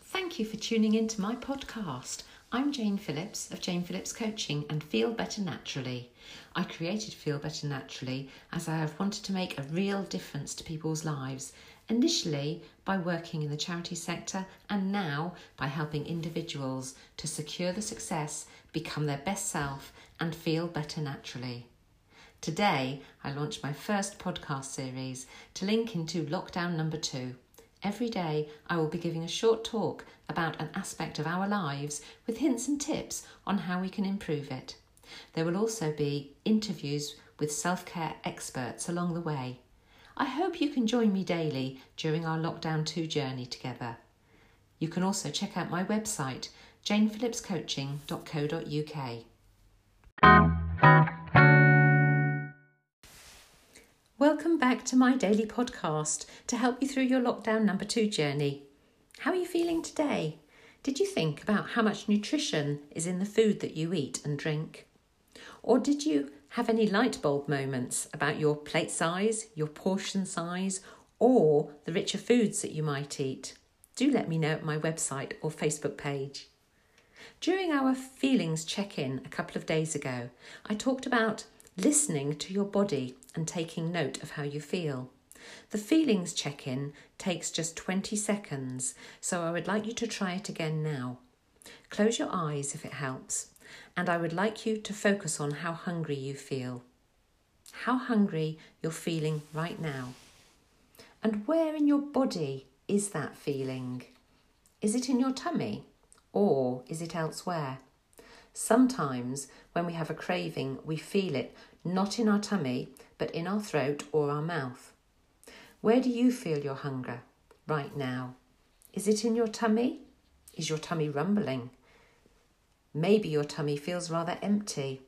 Thank you for tuning in to my podcast. I'm Jane Phillips of Jane Phillips Coaching and Feel Better Naturally. I created Feel Better Naturally as I have wanted to make a real difference to people's lives, initially by working in the charity sector and now by helping individuals to secure the success, become their best self, and feel better naturally. Today, I launched my first podcast series to link into lockdown number two. Every day, I will be giving a short talk about an aspect of our lives with hints and tips on how we can improve it. There will also be interviews with self care experts along the way. I hope you can join me daily during our Lockdown 2 journey together. You can also check out my website, janephillipscoaching.co.uk. Welcome back to my daily podcast to help you through your lockdown number two journey. How are you feeling today? Did you think about how much nutrition is in the food that you eat and drink? Or did you have any light bulb moments about your plate size, your portion size, or the richer foods that you might eat? Do let me know at my website or Facebook page. During our feelings check in a couple of days ago, I talked about listening to your body and taking note of how you feel. The feelings check in takes just 20 seconds, so I would like you to try it again now. Close your eyes if it helps, and I would like you to focus on how hungry you feel. How hungry you're feeling right now. And where in your body is that feeling? Is it in your tummy or is it elsewhere? Sometimes, when we have a craving, we feel it not in our tummy, but in our throat or our mouth. Where do you feel your hunger right now? Is it in your tummy? Is your tummy rumbling? Maybe your tummy feels rather empty.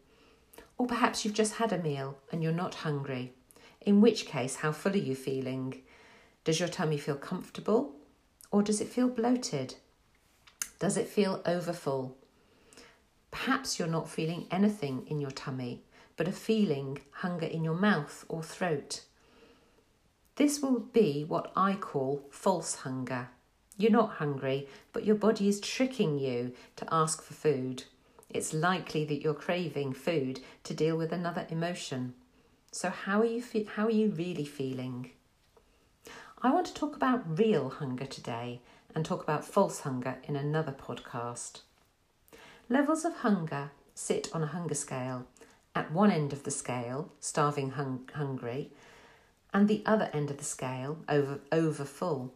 Or perhaps you've just had a meal and you're not hungry. In which case, how full are you feeling? Does your tummy feel comfortable or does it feel bloated? Does it feel overfull? Perhaps you're not feeling anything in your tummy, but a feeling hunger in your mouth or throat. This will be what I call false hunger. You're not hungry, but your body is tricking you to ask for food. It's likely that you're craving food to deal with another emotion. So how are you fe- how are you really feeling? I want to talk about real hunger today and talk about false hunger in another podcast. Levels of hunger sit on a hunger scale. At one end of the scale, starving hung- hungry, and the other end of the scale, over, over full.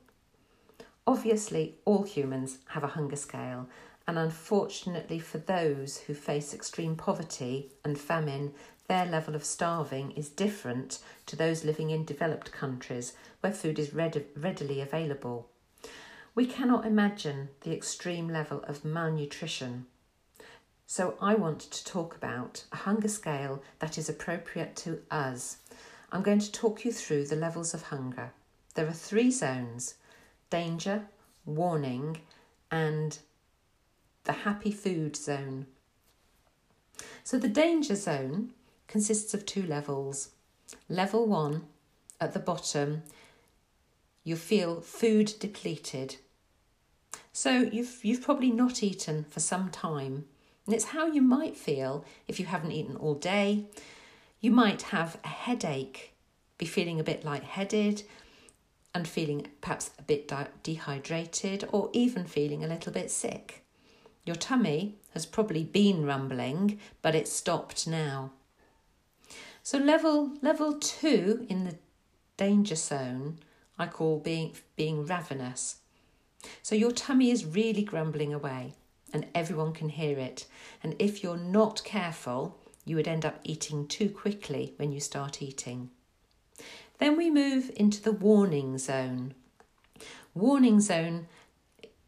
Obviously, all humans have a hunger scale, and unfortunately for those who face extreme poverty and famine, their level of starving is different to those living in developed countries where food is read- readily available. We cannot imagine the extreme level of malnutrition so, I want to talk about a hunger scale that is appropriate to us. I'm going to talk you through the levels of hunger. There are three zones danger, warning, and the happy food zone. So, the danger zone consists of two levels. Level one, at the bottom, you feel food depleted. So, you've, you've probably not eaten for some time and it's how you might feel if you haven't eaten all day. You might have a headache, be feeling a bit lightheaded, and feeling perhaps a bit dehydrated, or even feeling a little bit sick. Your tummy has probably been rumbling, but it's stopped now. So level level two in the danger zone, I call being being ravenous. So your tummy is really grumbling away and everyone can hear it. And if you're not careful, you would end up eating too quickly when you start eating. Then we move into the warning zone. Warning zone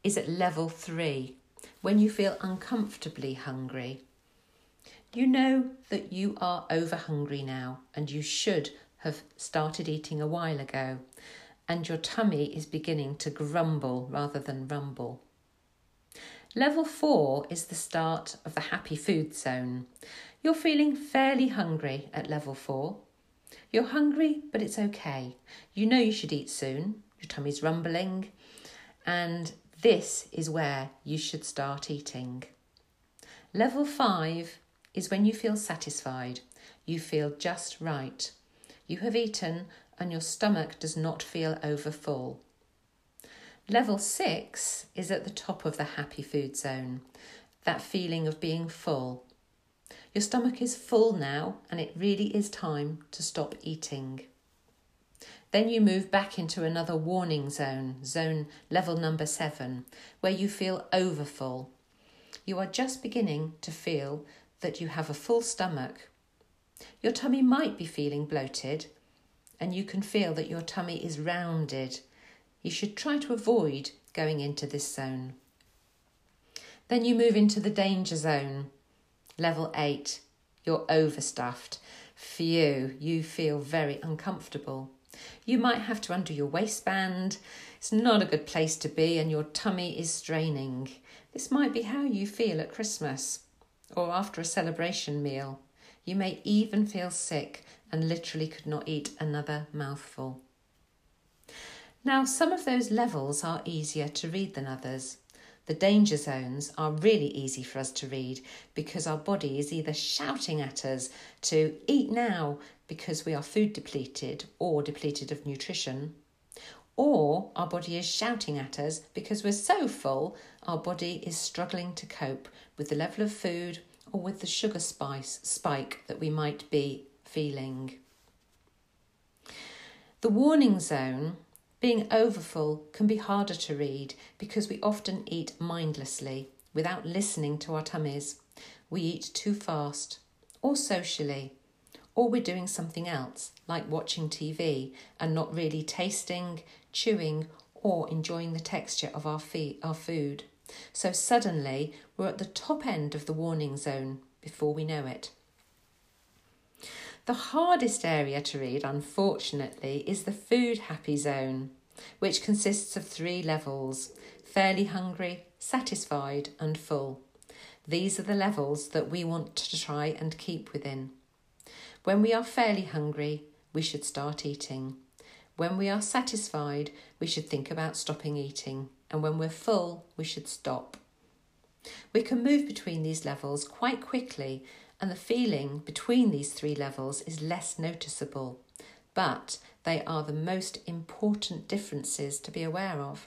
is at level three, when you feel uncomfortably hungry. You know that you are over hungry now and you should have started eating a while ago, and your tummy is beginning to grumble rather than rumble. Level 4 is the start of the happy food zone. You're feeling fairly hungry at level 4. You're hungry, but it's okay. You know you should eat soon. Your tummy's rumbling, and this is where you should start eating. Level five is when you feel satisfied, you feel just right. You have eaten and your stomach does not feel over full. Level six is at the top of the happy food zone, that feeling of being full. Your stomach is full now and it really is time to stop eating. Then you move back into another warning zone, zone level number seven, where you feel overfull. You are just beginning to feel that you have a full stomach. Your tummy might be feeling bloated, and you can feel that your tummy is rounded. You should try to avoid going into this zone. Then you move into the danger zone, level eight. You're overstuffed. Phew, you feel very uncomfortable. You might have to undo your waistband. It's not a good place to be, and your tummy is straining. This might be how you feel at Christmas or after a celebration meal. You may even feel sick and literally could not eat another mouthful. Now, some of those levels are easier to read than others. The danger zones are really easy for us to read because our body is either shouting at us to eat now because we are food depleted or depleted of nutrition, or our body is shouting at us because we're so full our body is struggling to cope with the level of food or with the sugar spice spike that we might be feeling. The warning zone being overfull can be harder to read because we often eat mindlessly without listening to our tummies. We eat too fast or socially, or we're doing something else like watching TV and not really tasting, chewing, or enjoying the texture of our, fee- our food. So suddenly we're at the top end of the warning zone before we know it. The hardest area to read, unfortunately, is the food happy zone, which consists of three levels fairly hungry, satisfied, and full. These are the levels that we want to try and keep within. When we are fairly hungry, we should start eating. When we are satisfied, we should think about stopping eating. And when we're full, we should stop. We can move between these levels quite quickly and the feeling between these three levels is less noticeable, but they are the most important differences to be aware of.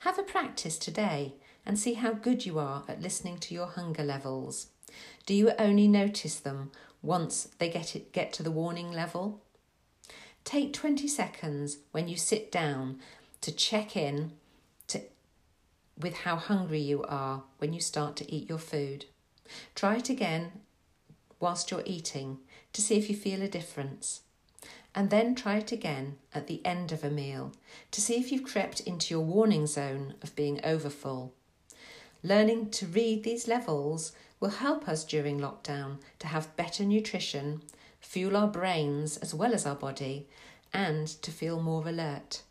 Have a practice today and see how good you are at listening to your hunger levels. Do you only notice them once they get, it, get to the warning level? Take 20 seconds when you sit down to check in to, with how hungry you are when you start to eat your food. Try it again whilst you're eating to see if you feel a difference. And then try it again at the end of a meal to see if you've crept into your warning zone of being overfull. Learning to read these levels will help us during lockdown to have better nutrition, fuel our brains as well as our body, and to feel more alert.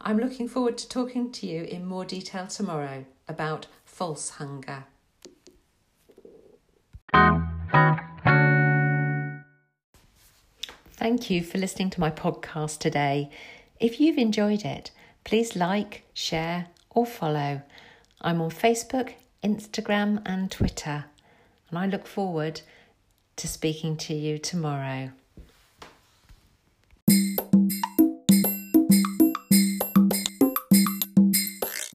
I'm looking forward to talking to you in more detail tomorrow about false hunger. Thank you for listening to my podcast today. If you've enjoyed it, please like, share, or follow. I'm on Facebook, Instagram, and Twitter, and I look forward to speaking to you tomorrow.